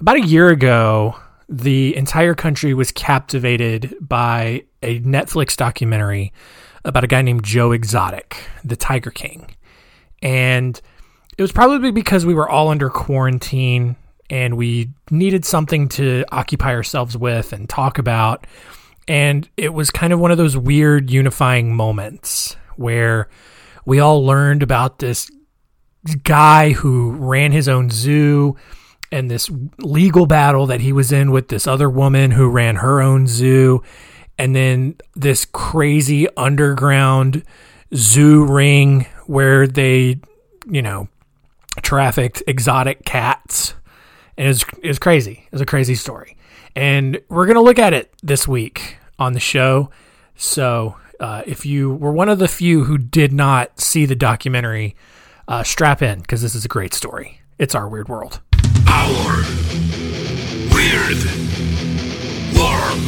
About a year ago, the entire country was captivated by a Netflix documentary about a guy named Joe Exotic, the Tiger King. And it was probably because we were all under quarantine and we needed something to occupy ourselves with and talk about. And it was kind of one of those weird unifying moments where we all learned about this guy who ran his own zoo and this legal battle that he was in with this other woman who ran her own zoo and then this crazy underground zoo ring where they you know trafficked exotic cats. And it was, it was crazy. It was a crazy story. And we're going to look at it this week on the show. So uh, if you were one of the few who did not see the documentary uh, strap in because this is a great story. It's our weird world weird world.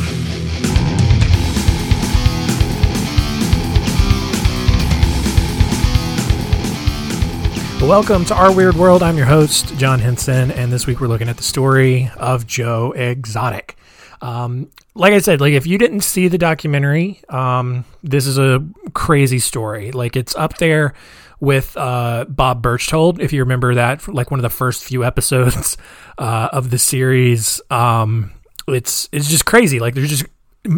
Welcome to Our Weird World. I'm your host, John Henson, and this week we're looking at the story of Joe Exotic. Um, like I said, like if you didn't see the documentary, um, this is a crazy story. Like it's up there with uh, Bob Berchtold, if you remember that, like one of the first few episodes uh, of the series. Um, it's it's just crazy. Like there's just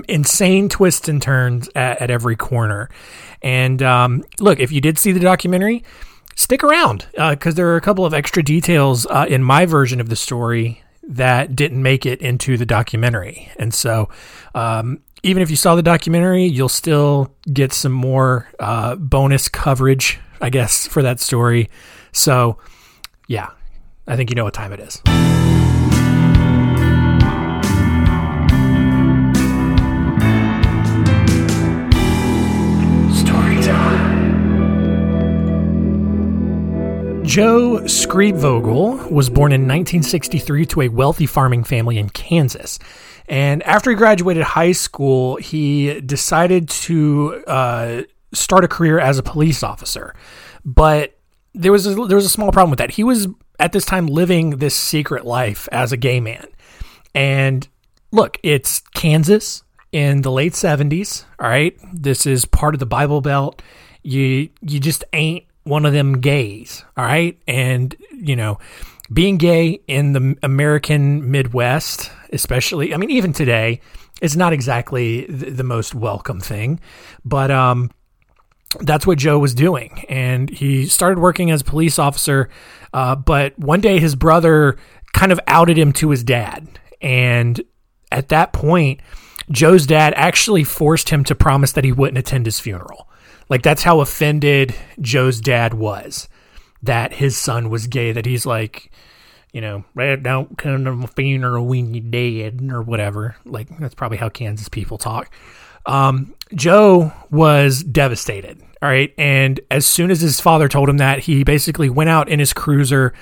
insane twists and turns at, at every corner. And um, look, if you did see the documentary, stick around because uh, there are a couple of extra details uh, in my version of the story that didn't make it into the documentary. And so, um, even if you saw the documentary, you'll still get some more uh, bonus coverage I guess, for that story. So, yeah, I think you know what time it is. Stories on Joe Schreibvogel was born in 1963 to a wealthy farming family in Kansas. And after he graduated high school, he decided to uh, start a career as a police officer. But there was a, there was a small problem with that. He was at this time living this secret life as a gay man. And look, it's Kansas in the late 70s, all right? This is part of the Bible Belt. You you just ain't one of them gays, all right? And you know, being gay in the American Midwest, especially, I mean even today, is not exactly the, the most welcome thing. But um that's what Joe was doing. And he started working as a police officer. Uh, but one day his brother kind of outed him to his dad. And at that point, Joe's dad actually forced him to promise that he wouldn't attend his funeral. Like, that's how offended Joe's dad was that his son was gay, that he's like, you know, don't come to my funeral when you're dead or whatever. Like, that's probably how Kansas people talk. Um, Joe was devastated. All right. And as soon as his father told him that, he basically went out in his cruiser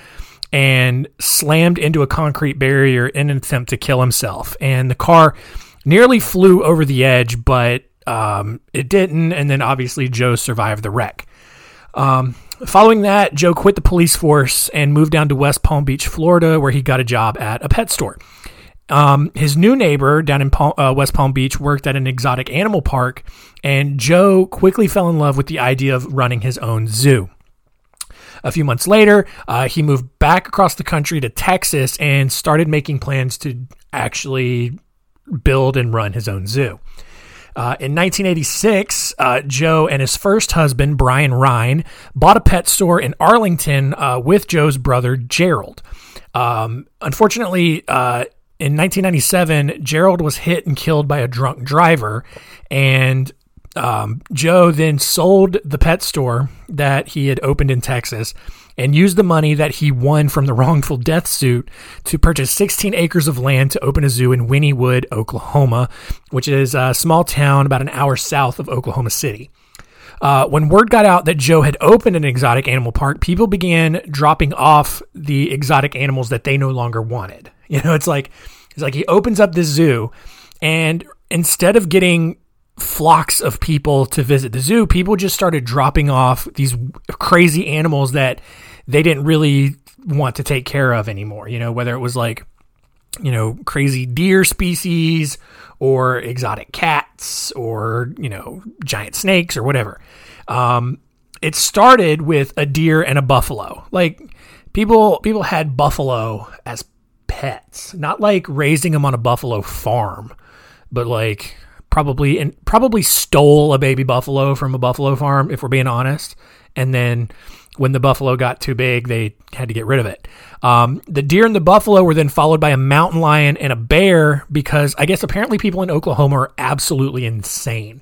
and slammed into a concrete barrier in an attempt to kill himself. And the car nearly flew over the edge, but um, it didn't. And then obviously, Joe survived the wreck. Um, following that, Joe quit the police force and moved down to West Palm Beach, Florida, where he got a job at a pet store. Um, his new neighbor down in Palm, uh, West Palm Beach worked at an exotic animal park, and Joe quickly fell in love with the idea of running his own zoo. A few months later, uh, he moved back across the country to Texas and started making plans to actually build and run his own zoo. Uh, in 1986, uh, Joe and his first husband, Brian Rhyne, bought a pet store in Arlington uh, with Joe's brother, Gerald. Um, unfortunately, uh, in 1997, Gerald was hit and killed by a drunk driver, and um, Joe then sold the pet store that he had opened in Texas and used the money that he won from the wrongful death suit to purchase 16 acres of land to open a zoo in Wynnewood, Oklahoma, which is a small town about an hour south of Oklahoma City. Uh, when word got out that Joe had opened an exotic animal park, people began dropping off the exotic animals that they no longer wanted. You know, it's like it's like he opens up this zoo, and instead of getting flocks of people to visit the zoo, people just started dropping off these crazy animals that they didn't really want to take care of anymore. You know, whether it was like you know, crazy deer species or exotic cats or, you know, giant snakes or whatever. Um, it started with a deer and a buffalo. Like people people had buffalo as pets, not like raising them on a buffalo farm, but like probably and probably stole a baby buffalo from a buffalo farm if we're being honest and then when the buffalo got too big they had to get rid of it um, the deer and the buffalo were then followed by a mountain lion and a bear because i guess apparently people in oklahoma are absolutely insane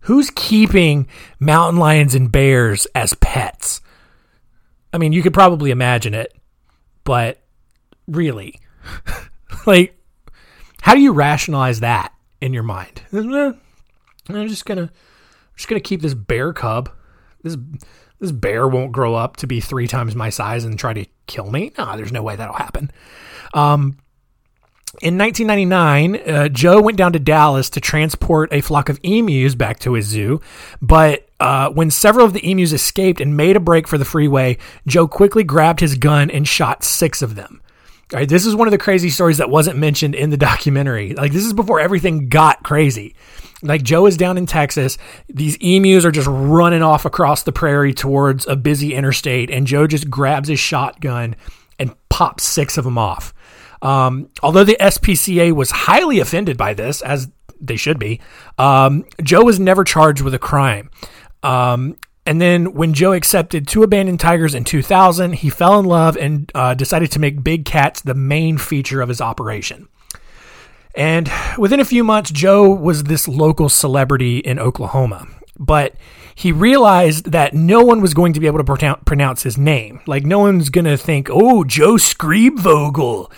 who's keeping mountain lions and bears as pets i mean you could probably imagine it but really like how do you rationalize that in your mind. I'm just gonna I'm just gonna keep this bear cub. This this bear won't grow up to be three times my size and try to kill me. No, there's no way that'll happen. Um, in 1999, uh, Joe went down to Dallas to transport a flock of emus back to his zoo. But uh, when several of the emus escaped and made a break for the freeway, Joe quickly grabbed his gun and shot six of them. All right, this is one of the crazy stories that wasn't mentioned in the documentary. Like this is before everything got crazy. Like Joe is down in Texas. These emus are just running off across the prairie towards a busy interstate, and Joe just grabs his shotgun and pops six of them off. Um, although the SPCA was highly offended by this, as they should be, um, Joe was never charged with a crime. Um, and then when Joe accepted two abandoned tigers in 2000, he fell in love and uh, decided to make big cats the main feature of his operation. And within a few months, Joe was this local celebrity in Oklahoma. But he realized that no one was going to be able to pronounce his name. Like, no one's going to think, oh, Joe Schreibvogel,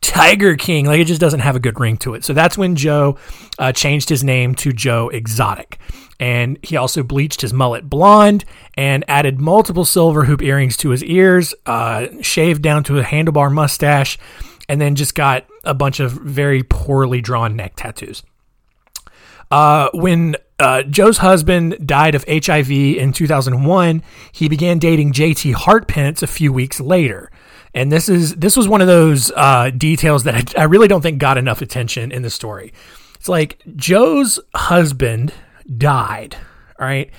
Tiger King. Like, it just doesn't have a good ring to it. So that's when Joe uh, changed his name to Joe Exotic. And he also bleached his mullet blonde and added multiple silver hoop earrings to his ears, uh, shaved down to a handlebar mustache, and then just got a bunch of very poorly drawn neck tattoos. Uh, when uh, Joe's husband died of HIV in 2001, he began dating JT Hartpence a few weeks later. And this is this was one of those uh, details that I, I really don't think got enough attention in the story. It's like Joe's husband died. All right.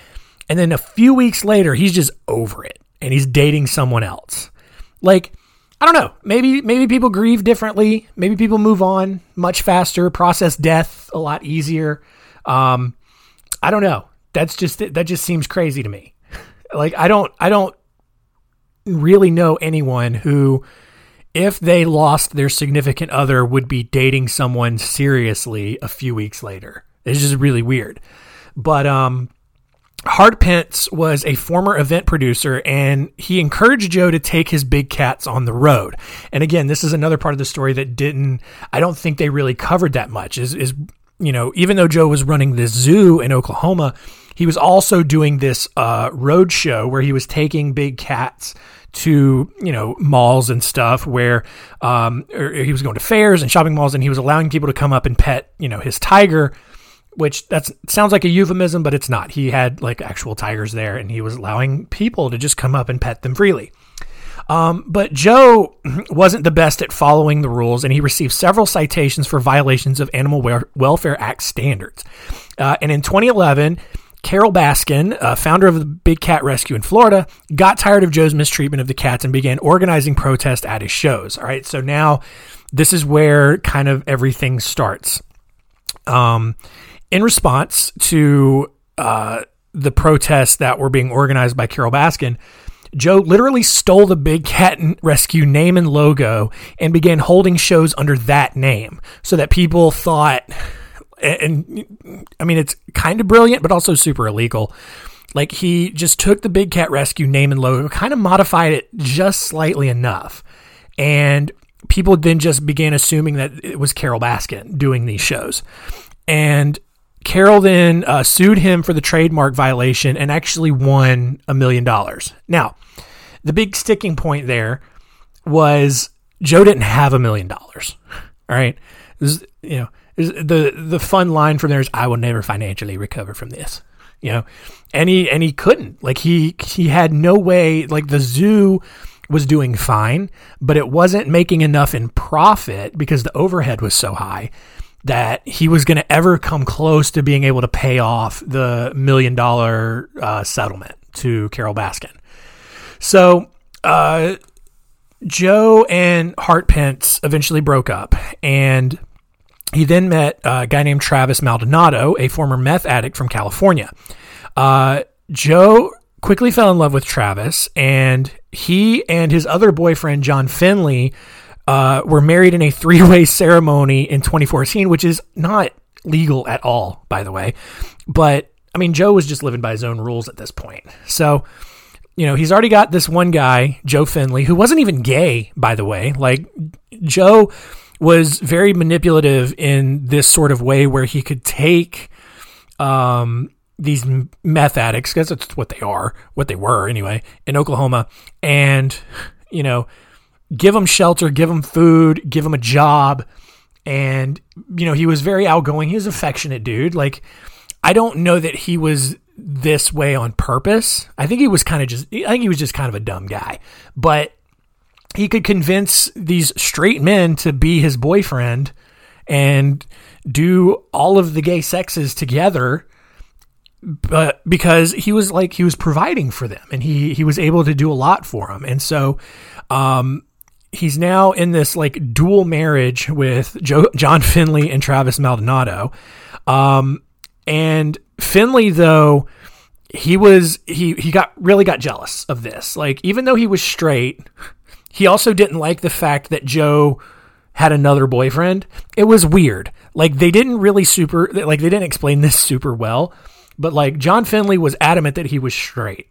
And then a few weeks later, he's just over it and he's dating someone else. Like, I don't know. Maybe maybe people grieve differently. Maybe people move on much faster, process death a lot easier. Um, I don't know. That's just that just seems crazy to me. Like I don't I don't really know anyone who if they lost their significant other would be dating someone seriously a few weeks later. It's just really weird. But um, Hartpence was a former event producer and he encouraged Joe to take his big cats on the road. And again, this is another part of the story that didn't, I don't think they really covered that much. Is, is you know, even though Joe was running this zoo in Oklahoma, he was also doing this uh, road show where he was taking big cats to you know malls and stuff where um, he was going to fairs and shopping malls and he was allowing people to come up and pet you know his tiger which that sounds like a euphemism, but it's not. He had like actual tigers there, and he was allowing people to just come up and pet them freely. Um, but Joe wasn't the best at following the rules, and he received several citations for violations of Animal Welfare Act standards. Uh, and in 2011, Carole Baskin, uh, founder of the Big Cat Rescue in Florida, got tired of Joe's mistreatment of the cats and began organizing protests at his shows. All right, so now this is where kind of everything starts. Um, in response to uh, the protests that were being organized by Carole Baskin, Joe literally stole the Big Cat Rescue name and logo and began holding shows under that name so that people thought, and I mean, it's kind of brilliant, but also super illegal. Like he just took the Big Cat Rescue name and logo, kind of modified it just slightly enough. And people then just began assuming that it was Carole Baskin doing these shows. And Carole then uh, sued him for the trademark violation and actually won a million dollars. Now, the big sticking point there was Joe didn't have a million dollars. All right, was, you know the the fun line from there is I will never financially recover from this. You know, and he and he couldn't like he he had no way like the zoo was doing fine, but it wasn't making enough in profit because the overhead was so high that he was going to ever come close to being able to pay off the million dollar uh, settlement to Carole Baskin. So, uh, Joe and Hartpence eventually broke up, and he then met a guy named Travis Maldonado, a former meth addict from California. Uh, Joe quickly fell in love with Travis, and he and his other boyfriend, John Finlay, uh, were married in a three way ceremony in 2014, which is not legal at all, by the way. But I mean, Joe was just living by his own rules at this point. So, you know, he's already got this one guy, Joe Finlay, who wasn't even gay, by the way. Like, Joe was very manipulative in this sort of way where he could take um, these meth addicts, because that's what they are, what they were anyway, in Oklahoma, and, you know, give him shelter, give him food, give him a job. And, you know, he was very outgoing. He was affectionate dude. Like, I don't know that he was this way on purpose. I think he was kind of just, I think he was just kind of a dumb guy. But he could convince these straight men to be his boyfriend and do all of the gay sexes together but because he was like he was providing for them and he he was able to do a lot for them and so um he's now in this like dual marriage with Joe, John Finlay and Travis Maldonado. Um and Finlay though he was he he got really got jealous of this. Like even though he was straight he also didn't like the fact that Joe had another boyfriend. It was weird. Like they didn't really super like they didn't explain this super well but like John Finlay was adamant that he was straight.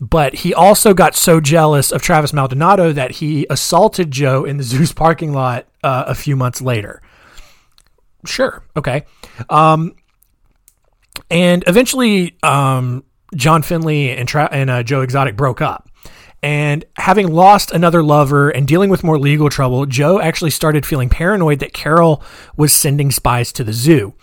But he also got so jealous of Travis Maldonado that he assaulted Joe in the Zeus parking lot uh, a few months later. Sure, okay. Um, and eventually, um, John Finlay and, Tra- and uh, Joe Exotic broke up. And having lost another lover and dealing with more legal trouble, Joe actually started feeling paranoid that Carole was sending spies to the zoo.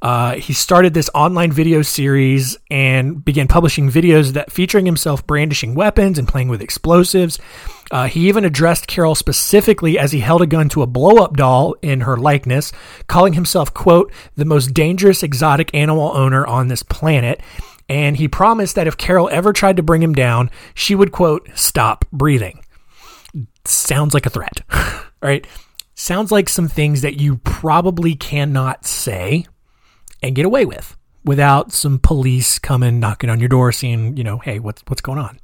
Uh, he started this online video series and began publishing videos that featuring himself brandishing weapons and playing with explosives. Uh, he even addressed Carole specifically as he held a gun to a blow up doll in her likeness, calling himself, quote, the most dangerous exotic animal owner on this planet and he promised that if Carole ever tried to bring him down, she would, quote, stop breathing. Sounds like a threat, right? Sounds like some things that you probably cannot say and get away with without some police coming knocking on your door saying, you know, hey, what's, what's going on?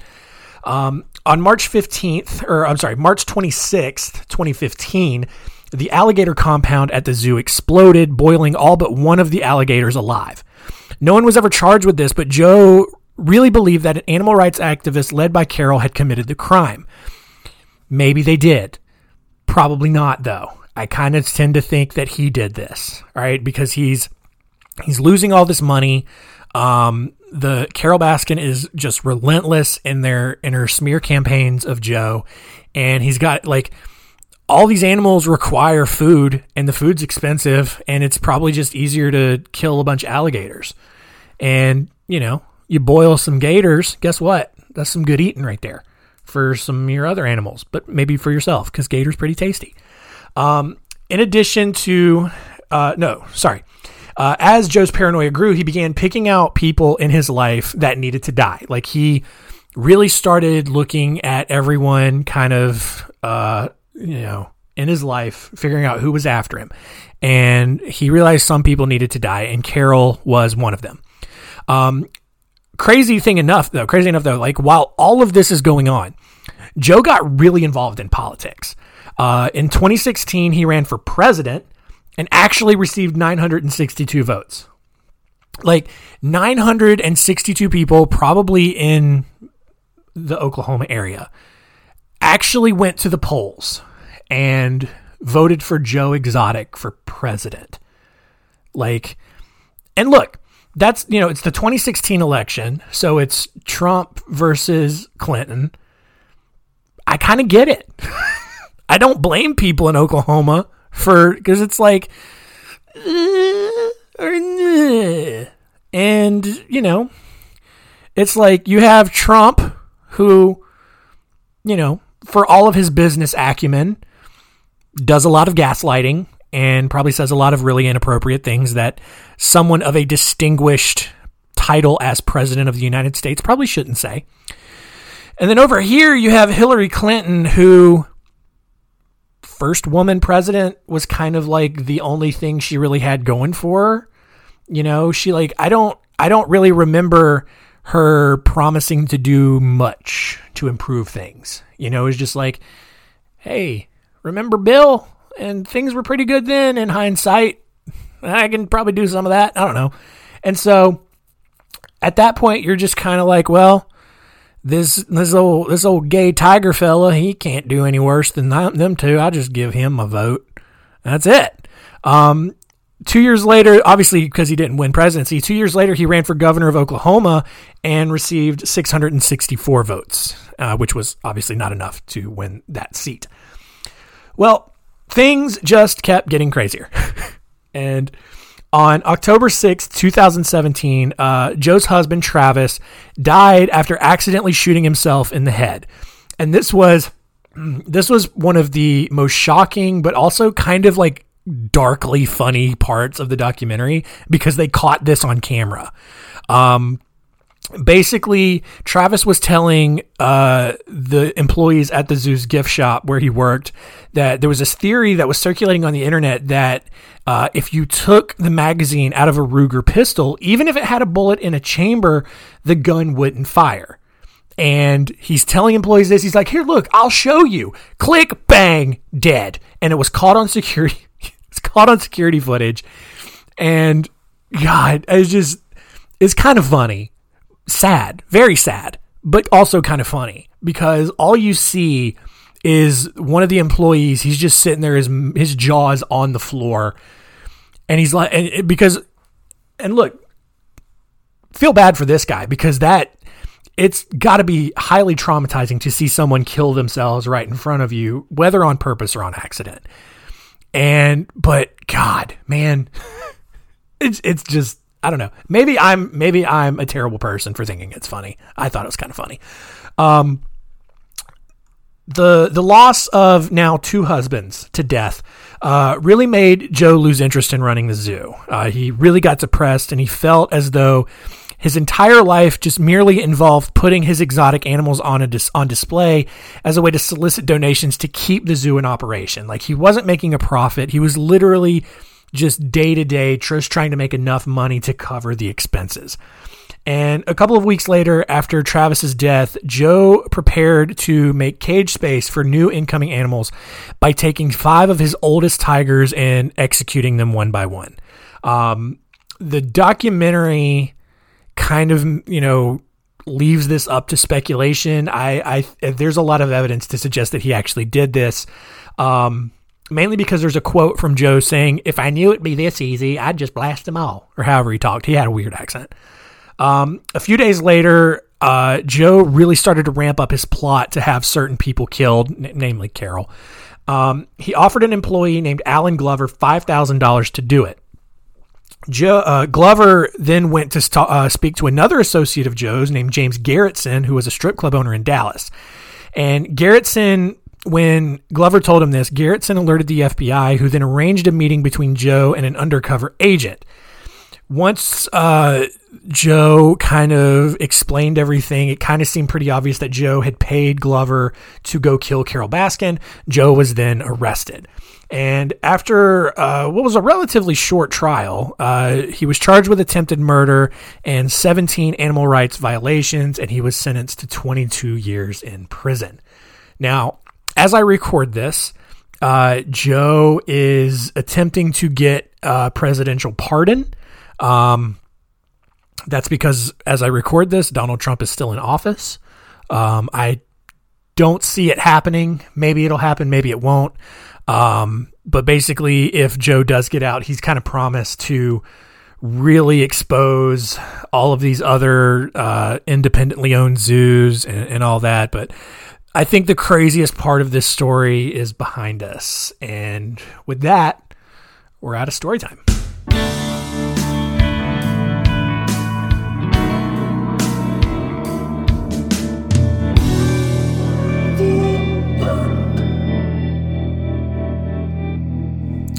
Um, on March 15th, or I'm sorry, March 26th, 2015, the alligator compound at the zoo exploded, boiling all but one of the alligators alive. No one was ever charged with this, but Joe really believed that an animal rights activist led by Carole had committed the crime. Maybe they did. Probably not, though. I kind of tend to think that he did this, right? Because he's he's losing all this money. Um, the Carole Baskin is just relentless in their in her smear campaigns of Joe, and he's got like all these animals require food, and the food's expensive, and it's probably just easier to kill a bunch of alligators. And, you know, you boil some gators, guess what? That's some good eating right there for some of your other animals, but maybe for yourself because gator's pretty tasty. Um, in addition to, uh, no, sorry. Uh, as Joe's paranoia grew, he began picking out people in his life that needed to die. Like he really started looking at everyone kind of, uh, you know, in his life, figuring out who was after him. And he realized some people needed to die, and Carole was one of them. Um, crazy thing enough, though, crazy enough, though, like while all of this is going on, Joe got really involved in politics. Uh, in 2016, he ran for president and actually received 962 votes. Like 962 people, probably in the Oklahoma area, actually went to the polls and voted for Joe Exotic for president. Like, and look, that's you know it's the 2016 election, so it's Trump versus Clinton. I kind of get it. I don't blame people in Oklahoma for because it's like, uh, uh, and you know, it's like you have Trump who, you know, for all of his business acumen, does a lot of gaslighting and probably says a lot of really inappropriate things that someone of a distinguished title as president of the United States probably shouldn't say. And then over here, you have Hillary Clinton, who first woman president was kind of like the only thing she really had going for her. You know, she like I don't I don't really remember her promising to do much to improve things. You know, it's just like, hey, remember Bill? And things were pretty good then in hindsight. I can probably do some of that. I don't know. And so at that point you're just kind of like, well, this this old this old gay tiger fella, he can't do any worse than them two. I'll just give him a vote. That's it. Um, two years later, obviously because he didn't win presidency, two years later he ran for governor of Oklahoma and received 664 votes, uh, which was obviously not enough to win that seat. Well, things just kept getting crazier, and on October 6, 2017, uh, Joe's husband, Travis, died after accidentally shooting himself in the head. And this was this was one of the most shocking but also kind of like darkly funny parts of the documentary because they caught this on camera. Um, basically Travis was telling uh, the employees at the zoo's gift shop where he worked that there was this theory that was circulating on the internet that uh, if you took the magazine out of a Ruger pistol, even if it had a bullet in a chamber, the gun wouldn't fire. And he's telling employees this. He's like, "Here, look, I'll show you." Click, bang, dead. And it was caught on security. it's caught on security footage. And God, it's just it's kind of funny sad, very sad, but also kind of funny because all you see is one of the employees. He's just sitting there, his his jaws on the floor, and he's like, and because, and look, feel bad for this guy because that it's got to be highly traumatizing to see someone kill themselves right in front of you, whether on purpose or on accident. And but God, man, it's it's just I don't know. Maybe I'm maybe I'm a terrible person for thinking it's funny. I thought it was kind of funny. Um, the the loss of now two husbands to death uh, really made Joe lose interest in running the zoo. Uh, he really got depressed, and he felt as though his entire life just merely involved putting his exotic animals on a dis- on display as a way to solicit donations to keep the zoo in operation. Like he wasn't making a profit; he was literally just day to day, just trying to make enough money to cover the expenses. And a couple of weeks later, after Travis's death, Joe prepared to make cage space for new incoming animals by taking five of his oldest tigers and executing them one by one. Um, the documentary kind of, you know, leaves this up to speculation. I, I there's a lot of evidence to suggest that he actually did this. Um, mainly because there's a quote from Joe saying, "If I knew it'd be this easy, I'd just blast them all," or however he talked. He had a weird accent. Um, a few days later, uh, Joe really started to ramp up his plot to have certain people killed, n- namely Carole. Um, he offered an employee named Alan Glover five thousand dollars to do it. Joe, uh, Glover then went to st- uh, speak to another associate of Joe's named James Garretson, who was a strip club owner in Dallas. And Garretson when Glover told him this, Garretson alerted the FBI, who then arranged a meeting between Joe and an undercover agent. Once uh, Joe kind of explained everything, it kind of seemed pretty obvious that Joe had paid Glover to go kill Carole Baskin. Joe was then arrested. And after uh, what was a relatively short trial, uh, he was charged with attempted murder and 17 animal rights violations, and he was sentenced to 22 years in prison. Now, as I record this, uh, Joe is attempting to get a presidential pardon. Um, that's because as I record this, Donald Trump is still in office. Um, I don't see it happening. Maybe it'll happen, maybe it won't. Um, but basically, if Joe does get out, he's kind of promised to really expose all of these other uh, independently owned zoos and, and all that. But I think the craziest part of this story is behind us. And with that, we're out of story time.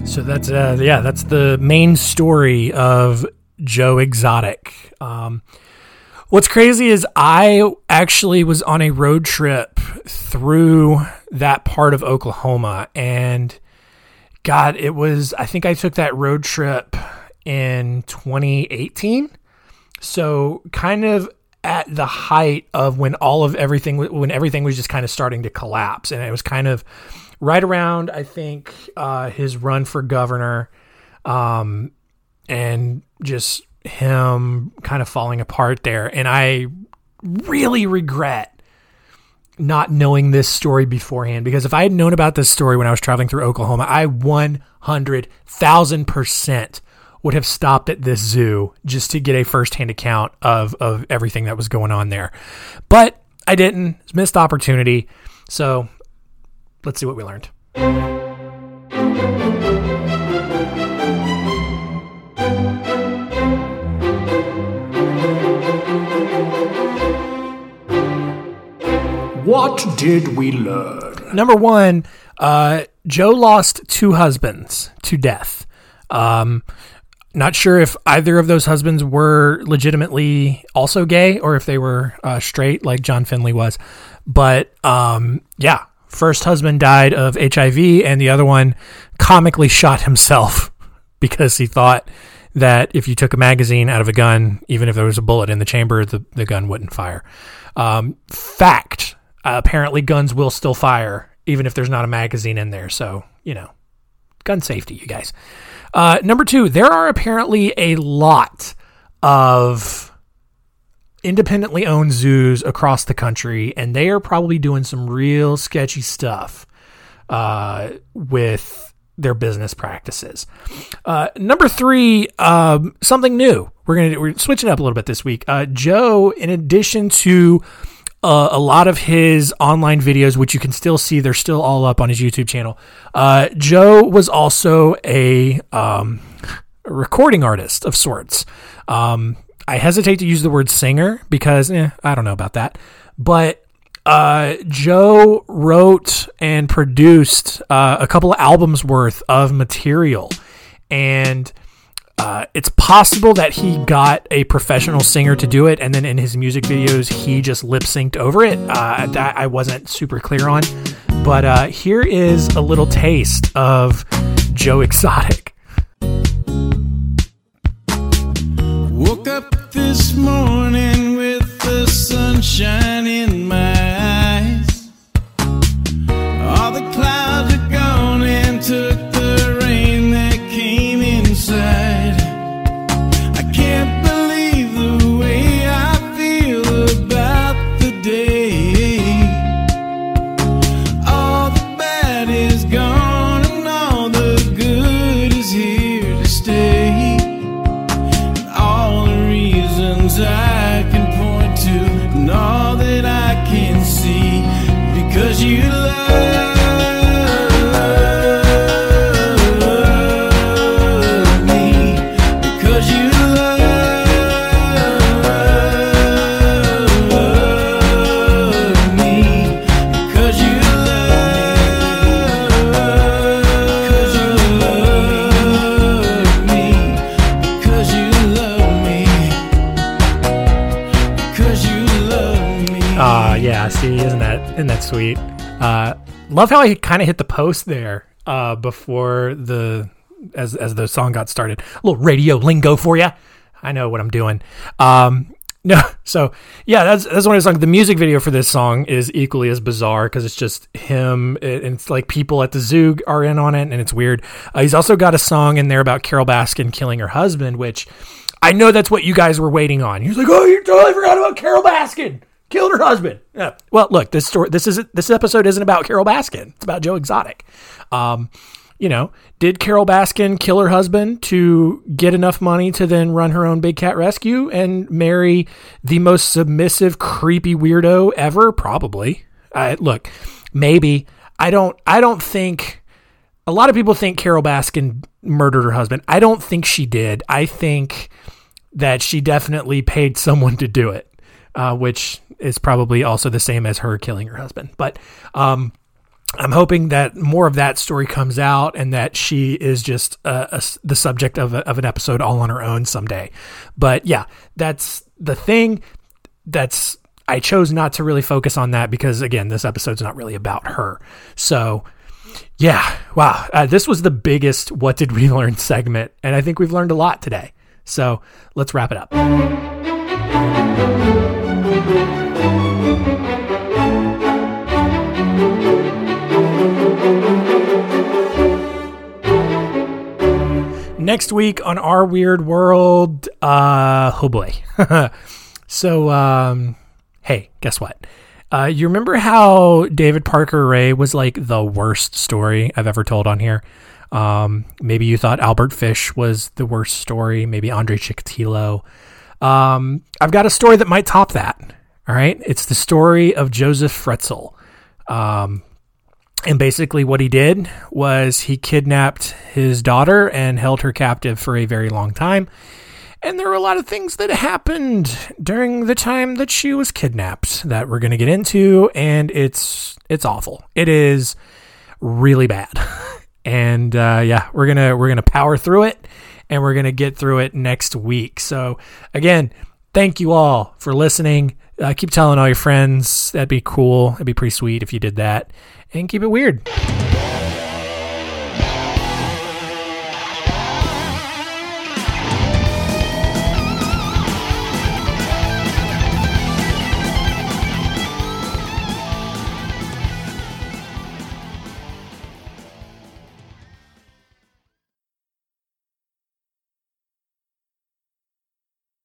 So that's uh, yeah, that's the main story of Joe Exotic. Um, what's crazy is I actually was on a road trip through that part of Oklahoma, and God, it was. I think I took that road trip in 2018. So kind of at the height of when all of everything when everything was just kind of starting to collapse and it was kind of right around i think uh, his run for governor um, and just him kind of falling apart there and i really regret not knowing this story beforehand because if i had known about this story when i was traveling through oklahoma i 100000% would have stopped at this zoo just to get a firsthand account of of everything that was going on there. But I didn't. Missed opportunity. So let's see what we learned. What did we learn? Number one, uh, Joe lost two husbands to death. Um, not sure if either of those husbands were legitimately also gay or if they were uh, straight, like John Finlay was. But um, yeah, first husband died of HIV, and the other one comically shot himself because he thought that if you took a magazine out of a gun, even if there was a bullet in the chamber, the, the gun wouldn't fire. Um, fact uh, apparently, guns will still fire even if there's not a magazine in there. So, you know, gun safety, you guys. Uh, number two, there are apparently a lot of independently owned zoos across the country, and they are probably doing some real sketchy stuff uh, with their business practices. Uh, number three, um, something new. We're gonna we're switching up a little bit this week. Uh, Joe, in addition to uh, a lot of his online videos, which you can still see, they're still all up on his YouTube channel. Uh, Joe was also a, um, a, recording artist of sorts. Um, I hesitate to use the word singer because eh, I don't know about that, but uh, Joe wrote and produced uh, a couple of albums worth of material, and uh, it's possible that he got a professional singer to do it, and then in his music videos, he just lip synced over it. Uh, that I wasn't super clear on. But uh, here is a little taste of Joe Exotic. Woke up this morning with the sunshine in my love how I kind of hit the post there uh, before the as as the song got started. A little radio lingo for you. I know what I'm doing. Um, no, so yeah, that's that's one of the songs. The music video for this song is equally as bizarre because it's just him and it's like people at the zoo are in on it, and it's weird. Uh, he's also got a song in there about Carole Baskin killing her husband, which I know that's what you guys were waiting on. He's like, "Oh, you totally forgot about Carole Baskin." Killed her husband. Yeah. Well, look, this story, this is this episode isn't about Carole Baskin. It's about Joe Exotic. Um, you know, did Carole Baskin kill her husband to get enough money to then run her own big cat rescue and marry the most submissive, creepy weirdo ever? Probably. Look, maybe. I don't. I don't think. A lot of people think Carole Baskin murdered her husband. I don't think she did. I think that she definitely paid someone to do it, uh, which is probably also the same as her killing her husband. But um, I'm hoping that more of that story comes out and that she is just uh, a, the subject of, a, of an episode all on her own someday. But yeah, that's the thing. That's I chose not to really focus on that because again, this episode's not really about her. So yeah, wow, uh, this was the biggest "What did we learn?" segment, and I think we've learned a lot today. So let's wrap it up. Next week on Our Weird World, uh, oh boy. so, um, hey, guess what? Uh, you remember how David Parker Ray was like the worst story I've ever told on here? Um, maybe you thought Albert Fish was the worst story. Maybe Andre Chikatilo. Um, I've got a story that might top that. All right. It's the story of Joseph Fritzl Um, and basically, what he did was he kidnapped his daughter and held her captive for a very long time. And there were a lot of things that happened during the time that she was kidnapped that we're going to get into, and it's it's awful. It is really bad. And uh, yeah, we're gonna we're gonna power through it, and we're gonna get through it next week. So again, thank you all for listening. Uh, keep telling all your friends. That'd be cool. It'd be pretty sweet if you did that. And keep it weird.